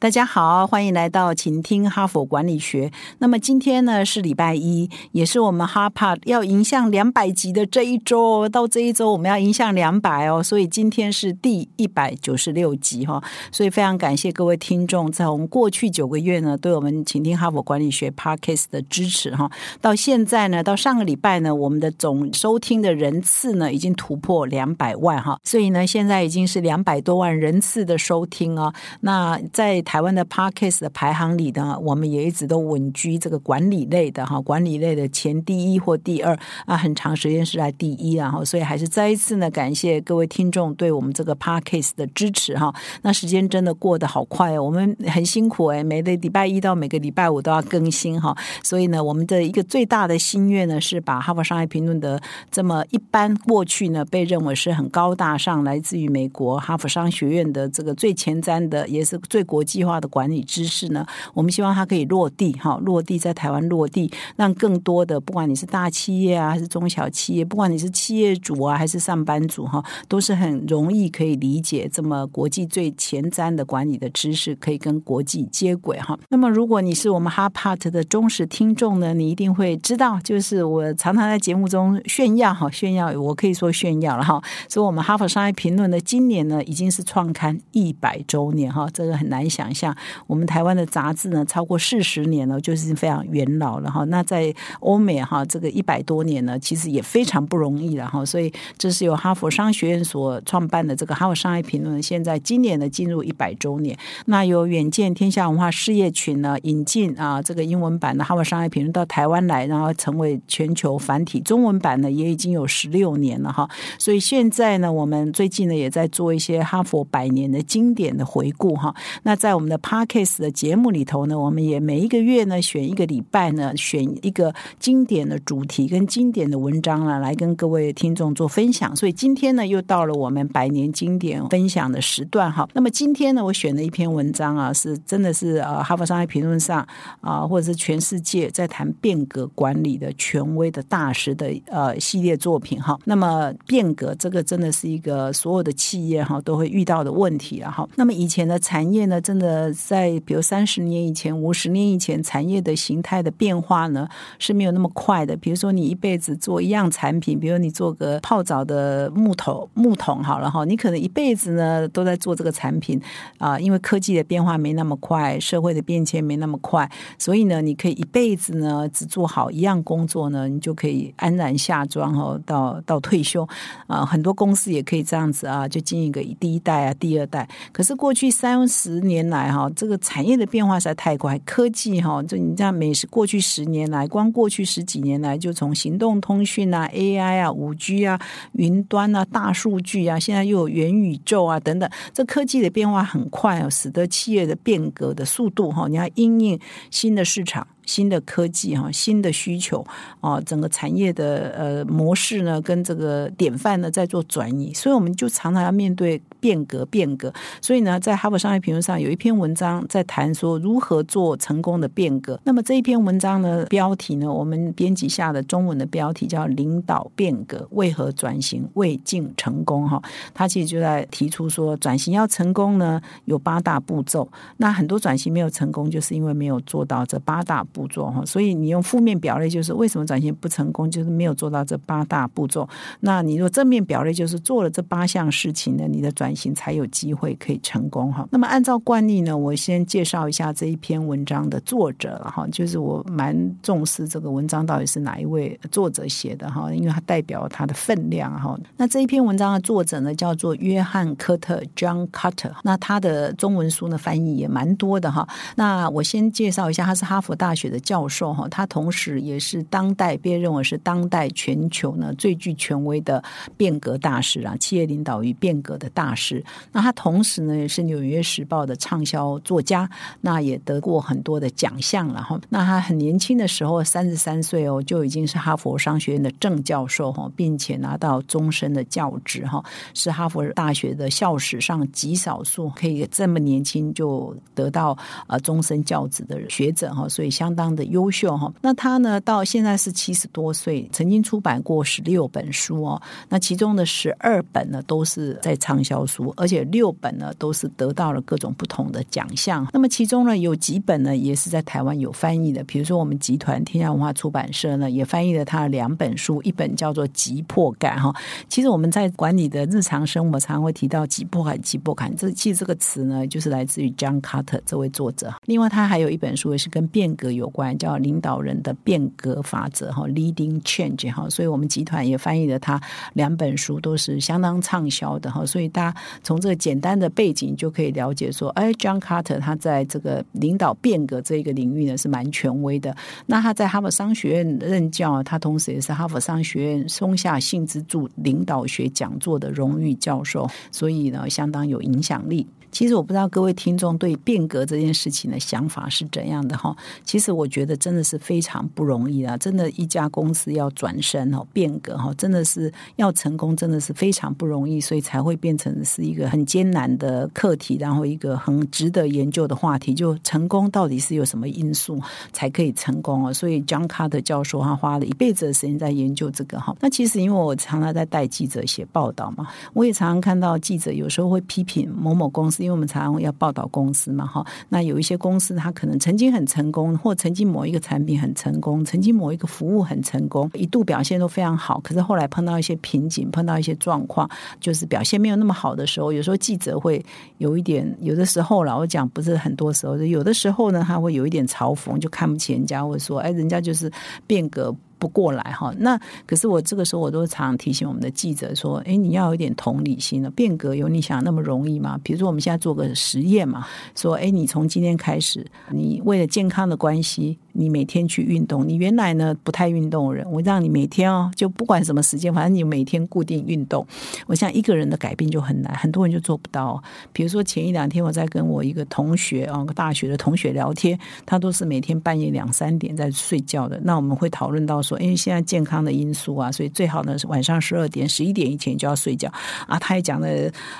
大家好，欢迎来到请听哈佛管理学。那么今天呢是礼拜一，也是我们哈帕要迎向两百集的这一周。到这一周我们要迎向两百哦，所以今天是第一百九十六集哈。所以非常感谢各位听众，在我们过去九个月呢，对我们请听哈佛管理学 Podcast 的支持哈。到现在呢，到上个礼拜呢，我们的总收听的人次呢已经突破两百万哈。所以呢，现在已经是两百多万人次的收听哦。那在台湾的 Parkes 的排行里呢，我们也一直都稳居这个管理类的哈，管理类的前第一或第二啊，很长时间是在第一，然后所以还是再一次呢，感谢各位听众对我们这个 Parkes 的支持哈。那时间真的过得好快哦，我们很辛苦哎，每个礼拜一到每个礼拜五都要更新哈。所以呢，我们的一个最大的心愿呢，是把《哈佛商业评论》的这么一般过去呢被认为是很高大上，来自于美国哈佛商学院的这个最前瞻的，也是最国际计划的管。理知识呢？我们希望它可以落地，哈，落地在台湾落地，让更多的，不管你是大企业啊，还是中小企业，不管你是企业主啊，还是上班族，哈，都是很容易可以理解这么国际最前瞻的管理的知识，可以跟国际接轨，哈。那么，如果你是我们哈帕特的忠实听众呢，你一定会知道，就是我常常在节目中炫耀，哈，炫耀，我可以说炫耀了，哈。所以，我们哈佛商业评论呢，今年呢，已经是创刊一百周年，哈，这个很难想像。我们台湾的杂志呢，超过四十年了，就是非常元老了哈。那在欧美哈，这个一百多年呢，其实也非常不容易了哈。所以这是由哈佛商学院所创办的这个《哈佛商业评论》，现在今年呢进入一百周年。那由远见天下文化事业群呢引进啊这个英文版的《哈佛商业评论》到台湾来，然后成为全球繁体中文版呢，也已经有十六年了哈。所以现在呢，我们最近呢也在做一些哈佛百年的经典的回顾哈。那在我们的 Case 的节目里头呢，我们也每一个月呢选一个礼拜呢，选一个经典的主题跟经典的文章呢，来跟各位听众做分享。所以今天呢，又到了我们百年经典分享的时段哈。那么今天呢，我选了一篇文章啊，是真的是呃《哈佛商业评论》上啊，或者是全世界在谈变革管理的权威的大师的呃系列作品哈。那么变革这个真的是一个所有的企业哈都会遇到的问题了哈。那么以前的产业呢，真的在在比如三十年以前、五十年以前，产业的形态的变化呢是没有那么快的。比如说，你一辈子做一样产品，比如你做个泡澡的木头木桶好了哈，你可能一辈子呢都在做这个产品啊，因为科技的变化没那么快，社会的变迁没那么快，所以呢，你可以一辈子呢只做好一样工作呢，你就可以安然下庄哈，到到退休啊。很多公司也可以这样子啊，就经营个第一代啊、第二代。可是过去三十年来哈，这个产业的变化实在太快，科技哈，就你像每是过去十年来，光过去十几年来，就从行动通讯啊、AI 啊、五 G 啊、云端啊、大数据啊，现在又有元宇宙啊等等，这科技的变化很快，使得企业的变革的速度哈，你要应应新的市场。新的科技哈，新的需求啊，整个产业的呃模式呢，跟这个典范呢在做转移，所以我们就常常要面对变革，变革。所以呢，在哈佛商业评论上有一篇文章在谈说如何做成功的变革。那么这一篇文章呢，标题呢，我们编辑下的中文的标题叫“领导变革，为何转型未尽成功”哈，他其实就在提出说，转型要成功呢，有八大步骤。那很多转型没有成功，就是因为没有做到这八大步。步骤哈，所以你用负面表列就是为什么转型不成功，就是没有做到这八大步骤。那你若正面表列就是做了这八项事情呢，你的转型才有机会可以成功哈。那么按照惯例呢，我先介绍一下这一篇文章的作者了哈，就是我蛮重视这个文章到底是哪一位作者写的哈，因为它代表它的分量哈。那这一篇文章的作者呢叫做约翰科特 （John Carter），那他的中文书呢翻译也蛮多的哈。那我先介绍一下，他是哈佛大学。学的教授哈，他同时也是当代被认为是当代全球呢最具权威的变革大师啊，企业领导与变革的大师。那他同时呢也是《纽约时报》的畅销作家，那也得过很多的奖项了哈。那他很年轻的时候，三十三岁哦，就已经是哈佛商学院的正教授哈，并且拿到终身的教职哈，是哈佛大学的校史上极少数可以这么年轻就得到呃终身教职的学者哈，所以相相当的优秀哈。那他呢，到现在是七十多岁，曾经出版过十六本书哦，那其中的十二本呢都是在畅销书，而且六本呢都是得到了各种不同的奖项。那么其中呢有几本呢也是在台湾有翻译的，比如说我们集团天下文化出版社呢也翻译了他的两本书，一本叫做《急迫感》哈。其实我们在管理的日常生活常会提到“急迫感”“急迫感”，这其实这个词呢就是来自于 John Carter 这位作者。另外他还有一本书也是跟变革有关，叫《领导人的变革法则》哈，Leading Change 哈。所以我们集团也翻译了他两本书，都是相当畅销的哈。所以大家从这个简单的背景就可以了解说，哎，John Carter 他在这个领导变革这一个领域呢是蛮权威的。那他在哈佛商学院任教，他同时也是哈佛商学院松下幸之助领导学讲座的荣誉教授，所以呢相当有影响力。其实我不知道各位听众对变革这件事情的想法是怎样的哈。其实我觉得真的是非常不容易啊！真的，一家公司要转身哦，变革哈，真的是要成功，真的是非常不容易，所以才会变成是一个很艰难的课题，然后一个很值得研究的话题。就成功到底是有什么因素才可以成功啊？所以，John Carter 教授他花了一辈子的时间在研究这个哈。那其实因为我常常在带记者写报道嘛，我也常常看到记者有时候会批评某某公司。因为我们常常要报道公司嘛，哈，那有一些公司它可能曾经很成功，或曾经某一个产品很成功，曾经某一个服务很成功，一度表现都非常好，可是后来碰到一些瓶颈，碰到一些状况，就是表现没有那么好的时候，有时候记者会有一点，有的时候老讲不是很多时候，有的时候呢，他会有一点嘲讽，就看不起人家，或者说，哎，人家就是变革。不过来哈，那可是我这个时候我都常提醒我们的记者说，哎，你要有点同理心了。变革有你想那么容易吗？比如说我们现在做个实验嘛，说，哎，你从今天开始，你为了健康的关系。你每天去运动，你原来呢不太运动的人，我让你每天哦，就不管什么时间，反正你每天固定运动。我想一个人的改变就很难，很多人就做不到。比如说前一两天我在跟我一个同学啊，大学的同学聊天，他都是每天半夜两三点在睡觉的。那我们会讨论到说，因为现在健康的因素啊，所以最好呢是晚上十二点、十一点以前就要睡觉啊。他也讲了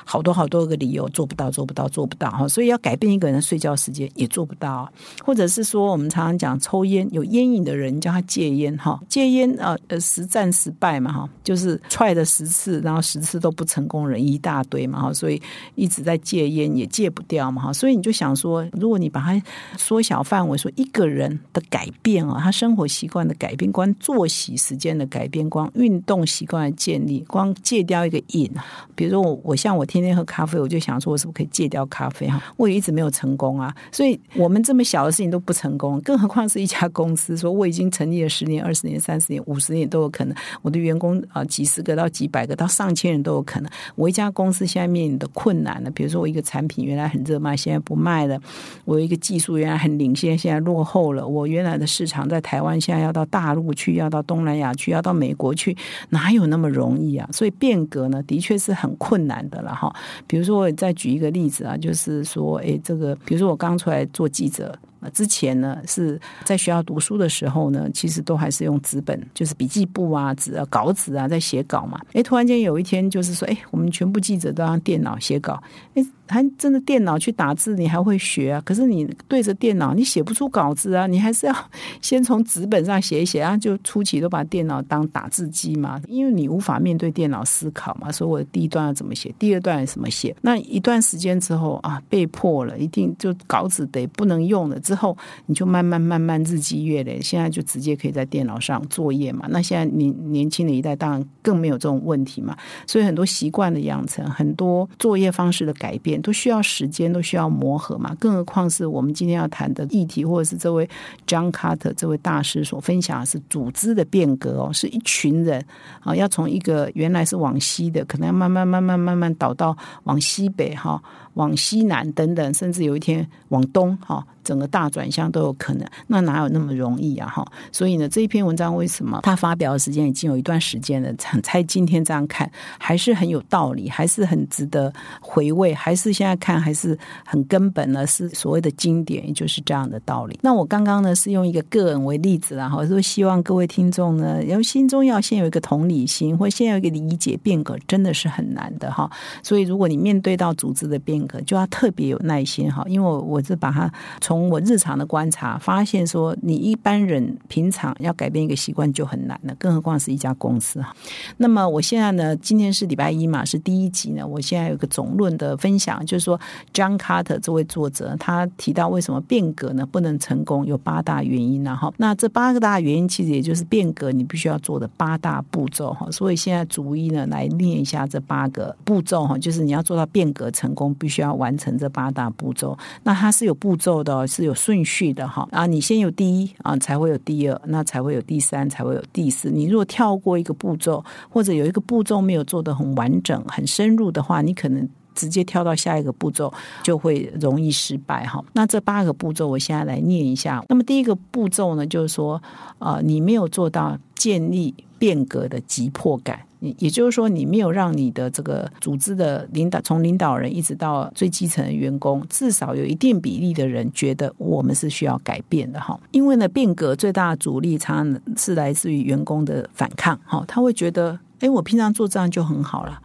好多好多个理由，做不到，做不到，做不到哈。所以要改变一个人的睡觉时间也做不到，或者是说我们常常讲。抽烟有烟瘾的人叫他戒烟哈，戒烟啊呃实战失败嘛哈，就是踹了十次，然后十次都不成功，人一大堆嘛哈，所以一直在戒烟也戒不掉嘛哈，所以你就想说，如果你把它缩小范围，说一个人的改变啊，他生活习惯的改变，光作息时间的改变，光运动习惯的建立，光戒掉一个瘾，比如说我我像我天天喝咖啡，我就想说我是不是可以戒掉咖啡哈，我也一直没有成功啊，所以我们这么小的事情都不成功，更何况。是一家公司，说我已经成立了十年、二十年、三十年、五十年都有可能。我的员工啊，几十个到几百个到上千人都有可能。我一家公司现在面临的困难呢，比如说我一个产品原来很热卖，现在不卖了；我一个技术原来很领先，现在落后了。我原来的市场在台湾，现在要到大陆去，要到东南亚去，要到美国去，哪有那么容易啊？所以变革呢，的确是很困难的了哈。比如说，我再举一个例子啊，就是说，哎，这个，比如说我刚出来做记者。之前呢是在学校读书的时候呢，其实都还是用纸本，就是笔记簿啊、纸啊、稿纸啊在写稿嘛。哎，突然间有一天就是说，哎，我们全部记者都用电脑写稿，哎。还真的电脑去打字，你还会学啊？可是你对着电脑，你写不出稿子啊！你还是要 先从纸本上写一写啊！就初期都把电脑当打字机嘛，因为你无法面对电脑思考嘛。所以我第一段要怎么写，第二段怎么写？那一段时间之后啊，被迫了，一定就稿纸得不能用了。之后你就慢慢慢慢日积月累，现在就直接可以在电脑上作业嘛。那现在年年轻的一代当然更没有这种问题嘛。所以很多习惯的养成，很多作业方式的改变。都需要时间，都需要磨合嘛。更何况是我们今天要谈的议题，或者是这位 John Carter 这位大师所分享的是组织的变革哦，是一群人啊，要从一个原来是往西的，可能要慢慢慢慢慢慢倒到往西北哈。往西南等等，甚至有一天往东哈，整个大大转向都有可能，那哪有那么容易啊？哈，所以呢，这一篇文章为什么它发表的时间已经有一段时间了？才今天这样看，还是很有道理，还是很值得回味，还是现在看还是很根本呢？是所谓的经典，也就是这样的道理。那我刚刚呢是用一个个人为例子，然后说希望各位听众呢，要心中要先有一个同理心，或先有一个理解，变革真的是很难的哈。所以如果你面对到组织的变革，就要特别有耐心哈。因为我我是把它从我日常的观察发现说，你一般人平常要改变一个习惯就很难了，更何况是一家公司哈。那么我现在呢，今天是礼拜一嘛，是第一集呢。我现在有个总论的分享，就是说，John Carter 这位作者他提到为什么变革呢不能成功，有八大原因然后那这八个大原因其实也就是变革你必须要做的八大步骤哈。所以现在逐一呢来念一下这八个步骤哈，就是你要做到变革成功，必须要完成这八大步骤。那它是有步骤的，是有顺序的哈。啊，你先有第一啊，才会有第二，那才会有第三，才会有第四。你如果跳过一个步骤，或者有一个步骤没有做得很完整、很深入的话，你可能直接跳到下一个步骤就会容易失败哈。那这八个步骤，我现在来念一下。那么第一个步骤呢，就是说，呃，你没有做到建立变革的急迫感。也就是说，你没有让你的这个组织的领导，从领导人一直到最基层的员工，至少有一定比例的人觉得我们是需要改变的哈。因为呢，变革最大的阻力常常是来自于员工的反抗哈，他会觉得，哎，我平常做这样就很好了。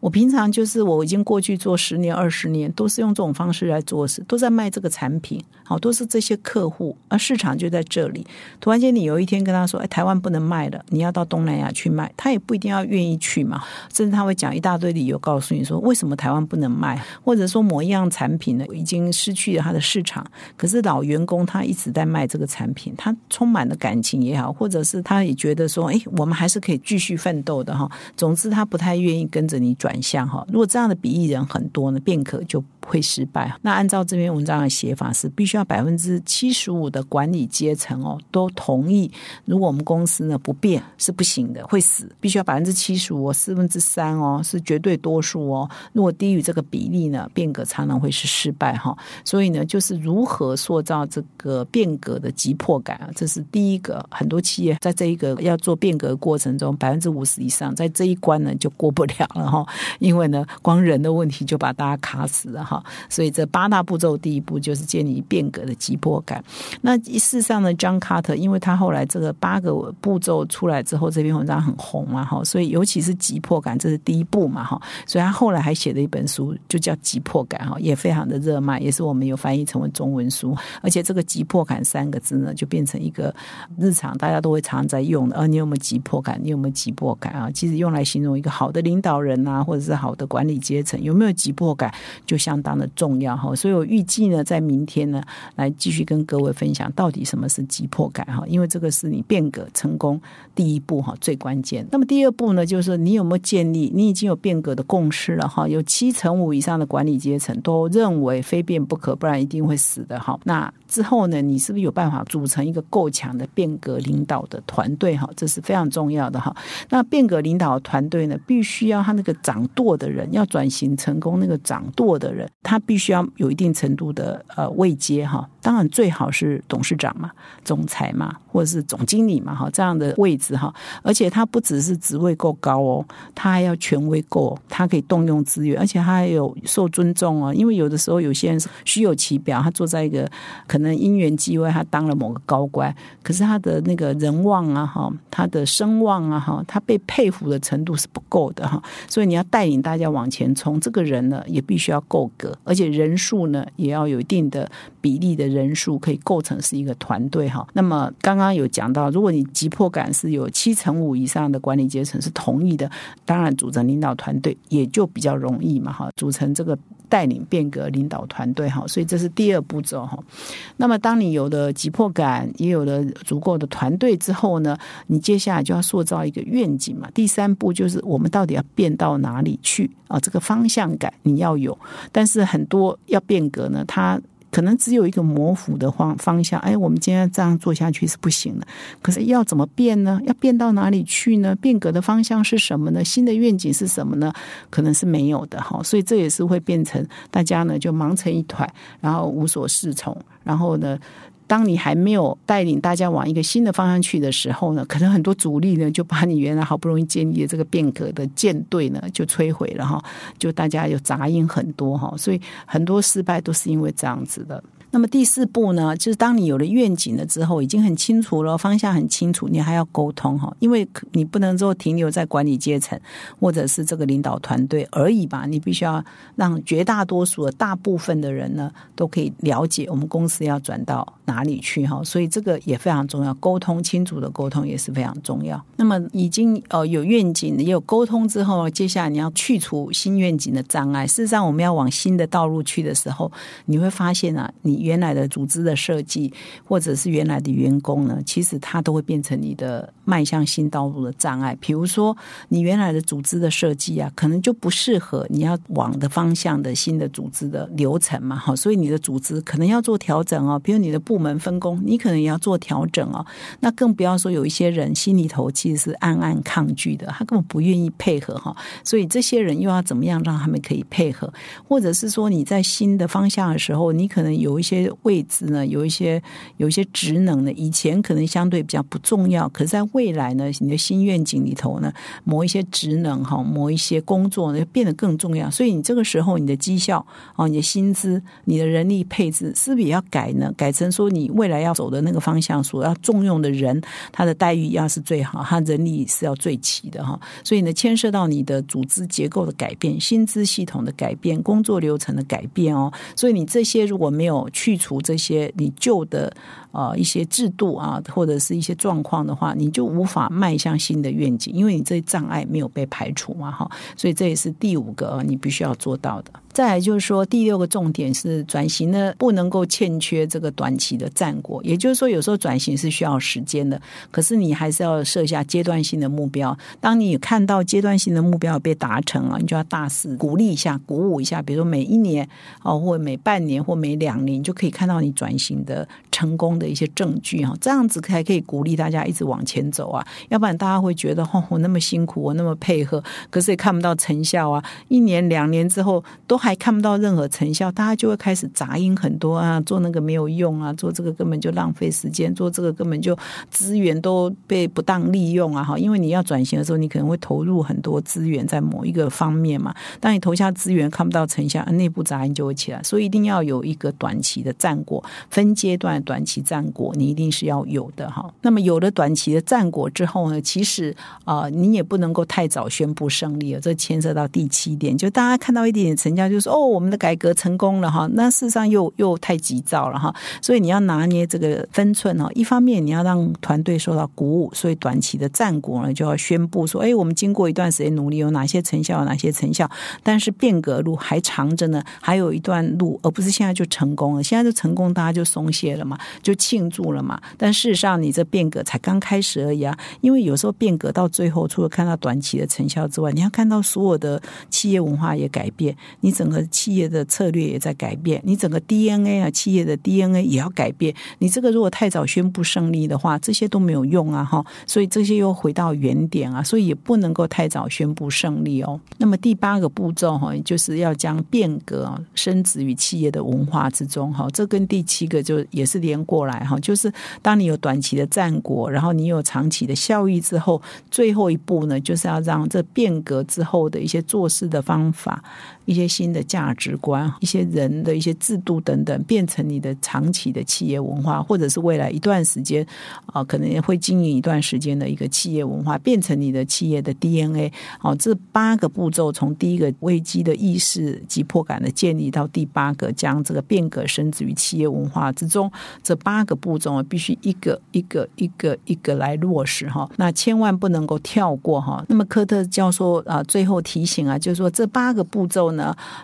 我平常就是我已经过去做十年二十年，都是用这种方式来做事，都在卖这个产品，好，都是这些客户，而市场就在这里。突然间，你有一天跟他说：“哎，台湾不能卖了，你要到东南亚去卖。”他也不一定要愿意去嘛，甚至他会讲一大堆理由，告诉你说为什么台湾不能卖，或者说某一样产品呢已经失去了它的市场。可是老员工他一直在卖这个产品，他充满了感情也好，或者是他也觉得说：“哎，我们还是可以继续奋斗的哈。”总之，他不太愿意跟着你转。转向哈，如果这样的比例人很多呢，便可就。会失败。那按照这篇文章的写法是，必须要百分之七十五的管理阶层哦都同意。如果我们公司呢不变是不行的，会死。必须要百分之七十五，四分之三哦是绝对多数哦。如果低于这个比例呢，变革常常会是失败哈。所以呢，就是如何塑造这个变革的急迫感啊，这是第一个。很多企业在这一个要做变革过程中，百分之五十以上在这一关呢就过不了了哈。因为呢，光人的问题就把大家卡死了。哈，所以这八大步骤，第一步就是建立变革的急迫感。那事实上呢，John Carter，因为他后来这个八个步骤出来之后，这篇文章很红嘛，哈，所以尤其是急迫感，这是第一步嘛，哈，所以他后来还写了一本书，就叫《急迫感》哈，也非常的热卖，也是我们有翻译成为中文书。而且这个“急迫感”三个字呢，就变成一个日常大家都会常在用的。呃，你有没有急迫感？你有没有急迫感啊？其实用来形容一个好的领导人啊，或者是好的管理阶层，有没有急迫感，就相。当的重要哈，所以我预计呢，在明天呢，来继续跟各位分享到底什么是急迫感哈，因为这个是你变革成功第一步哈，最关键。那么第二步呢，就是你有没有建立，你已经有变革的共识了哈，有七成五以上的管理阶层都认为非变不可，不然一定会死的哈。那之后呢，你是不是有办法组成一个够强的变革领导的团队哈？这是非常重要的哈。那变革领导团队呢，必须要他那个掌舵的人要转型成功，那个掌舵的人。他必须要有一定程度的呃位阶哈，当然最好是董事长嘛、总裁嘛，或者是总经理嘛哈这样的位置哈，而且他不只是职位够高哦，他还要权威够，他可以动用资源，而且他还有受尊重哦。因为有的时候有些人虚有其表，他坐在一个可能因缘际会，他当了某个高官，可是他的那个人望啊哈，他的声望啊哈，他被佩服的程度是不够的哈，所以你要带领大家往前冲，这个人呢也必须要够格。而且人数呢，也要有一定的比例的人数可以构成是一个团队哈。那么刚刚有讲到，如果你急迫感是有七成五以上的管理阶层是同意的，当然组成领导团队也就比较容易嘛哈。组成这个带领变革领导团队哈，所以这是第二步骤哈。那么当你有了急迫感，也有了足够的团队之后呢，你接下来就要塑造一个愿景嘛。第三步就是我们到底要变到哪里去啊？这个方向感你要有，但是。很多要变革呢，它可能只有一个模糊的方方向。哎，我们今天这样做下去是不行的。可是要怎么变呢？要变到哪里去呢？变革的方向是什么呢？新的愿景是什么呢？可能是没有的哈。所以这也是会变成大家呢就忙成一团，然后无所适从，然后呢。当你还没有带领大家往一个新的方向去的时候呢，可能很多阻力呢就把你原来好不容易建立的这个变革的舰队呢就摧毁了哈，就大家有杂音很多哈，所以很多失败都是因为这样子的。那么第四步呢，就是当你有了愿景了之后，已经很清楚了，方向很清楚，你还要沟通哈，因为你不能说停留在管理阶层或者是这个领导团队而已吧，你必须要让绝大多数的大部分的人呢都可以了解我们公司要转到哪里去哈，所以这个也非常重要，沟通清楚的沟通也是非常重要。那么已经呃有愿景也有沟通之后，接下来你要去除新愿景的障碍。事实上，我们要往新的道路去的时候，你会发现啊，你。原来的组织的设计，或者是原来的员工呢，其实它都会变成你的迈向新道路的障碍。比如说，你原来的组织的设计啊，可能就不适合你要往的方向的新的组织的流程嘛，哈，所以你的组织可能要做调整哦。比如你的部门分工，你可能也要做调整哦。那更不要说有一些人心里头其实是暗暗抗拒的，他根本不愿意配合哈。所以这些人又要怎么样让他们可以配合？或者是说你在新的方向的时候，你可能有一些。些位置呢，有一些有一些职能呢，以前可能相对比较不重要，可是在未来呢，你的新愿景里头呢，某一些职能哈，某一些工作呢，变得更重要。所以你这个时候，你的绩效啊，你的薪资、你的人力配置，是不是也要改呢？改成说，你未来要走的那个方向，所要重用的人，他的待遇要是最好，他人力是要最齐的哈。所以呢，牵涉到你的组织结构的改变、薪资系统的改变、工作流程的改变哦。所以你这些如果没有，去除这些你旧的啊一些制度啊或者是一些状况的话，你就无法迈向新的愿景，因为你这些障碍没有被排除嘛哈，所以这也是第五个你必须要做到的。再来就是说，第六个重点是转型呢，不能够欠缺这个短期的战果。也就是说，有时候转型是需要时间的，可是你还是要设下阶段性的目标。当你看到阶段性的目标被达成了，你就要大肆鼓励一下、鼓舞一下。比如说每一年哦，或每半年或每两年，你就可以看到你转型的成功的一些证据哈。这样子才可以鼓励大家一直往前走啊。要不然大家会觉得，哦，我那么辛苦，我那么配合，可是也看不到成效啊。一年、两年之后都。还看不到任何成效，大家就会开始杂音很多啊，做那个没有用啊，做这个根本就浪费时间，做这个根本就资源都被不当利用啊！哈，因为你要转型的时候，你可能会投入很多资源在某一个方面嘛。当你投下资源看不到成效，内部杂音就会起来。所以一定要有一个短期的战果，分阶段短期战果，你一定是要有的哈。那么有了短期的战果之后呢，其实啊，你也不能够太早宣布胜利了。这牵涉到第七点，就大家看到一点点成效。就说哦，我们的改革成功了哈，那事实上又又太急躁了哈，所以你要拿捏这个分寸哈。一方面你要让团队受到鼓舞，所以短期的战果呢就要宣布说，哎，我们经过一段时间努力，有哪些成效，有哪些成效，但是变革路还长着呢，还有一段路，而不是现在就成功了，现在就成功，大家就松懈了嘛，就庆祝了嘛。但事实上，你这变革才刚开始而已啊，因为有时候变革到最后，除了看到短期的成效之外，你要看到所有的企业文化也改变，你。整个企业的策略也在改变，你整个 DNA 啊，企业的 DNA 也要改变。你这个如果太早宣布胜利的话，这些都没有用啊，哈。所以这些又回到原点啊，所以也不能够太早宣布胜利哦。那么第八个步骤哈，就是要将变革升植于企业的文化之中哈。这跟第七个就也是连过来哈，就是当你有短期的战果，然后你有长期的效益之后，最后一步呢，就是要让这变革之后的一些做事的方法。一些新的价值观、一些人的一些制度等等，变成你的长期的企业文化，或者是未来一段时间啊，可能会经营一段时间的一个企业文化，变成你的企业的 DNA。哦，这八个步骤，从第一个危机的意识、急迫感的建立，到第八个将这个变革升至于企业文化之中，这八个步骤啊必须一个一个一个一个来落实哈。那千万不能够跳过哈。那么科特教授啊，最后提醒啊，就是说这八个步骤呢。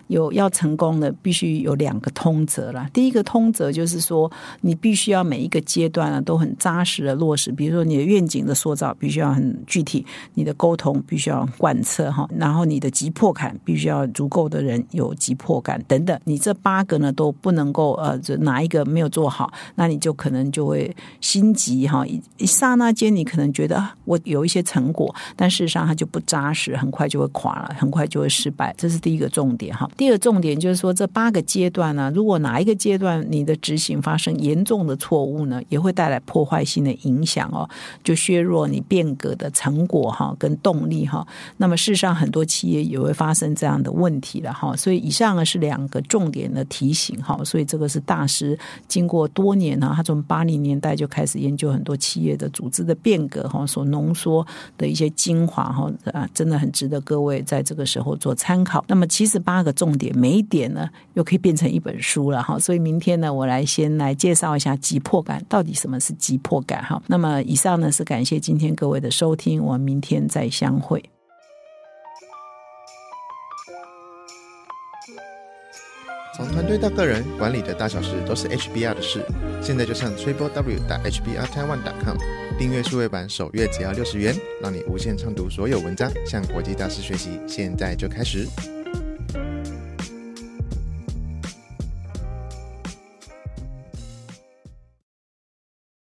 有要成功的，必须有两个通则啦。第一个通则就是说，你必须要每一个阶段呢都很扎实的落实，比如说你的愿景的塑造必须要很具体，你的沟通必须要贯彻哈，然后你的急迫感必须要足够的人有急迫感等等，你这八个呢都不能够呃，就哪一个没有做好，那你就可能就会心急哈，一刹那间你可能觉得我有一些成果，但事实上它就不扎实，很快就会垮了，很快就会失败，这是第一个重点哈。第二重点就是说，这八个阶段呢，如果哪一个阶段你的执行发生严重的错误呢，也会带来破坏性的影响哦，就削弱你变革的成果哈，跟动力哈。那么事实上，很多企业也会发生这样的问题了哈。所以以上呢是两个重点的提醒哈。所以这个是大师经过多年呢，他从八零年代就开始研究很多企业的组织的变革哈，所浓缩的一些精华哈啊，真的很值得各位在这个时候做参考。那么其七十八个重点，每一点呢又可以变成一本书了哈。所以明天呢，我来先来介绍一下急迫感到底什么是急迫感哈。那么以上呢是感谢今天各位的收听，我们明天再相会。从团队到个人，管理的大小事都是 HBR 的事。现在就上 triple w 打 HBR Taiwan com 订阅数位版，首月只要六十元，让你无限畅读所有文章，向国际大师学习。现在就开始。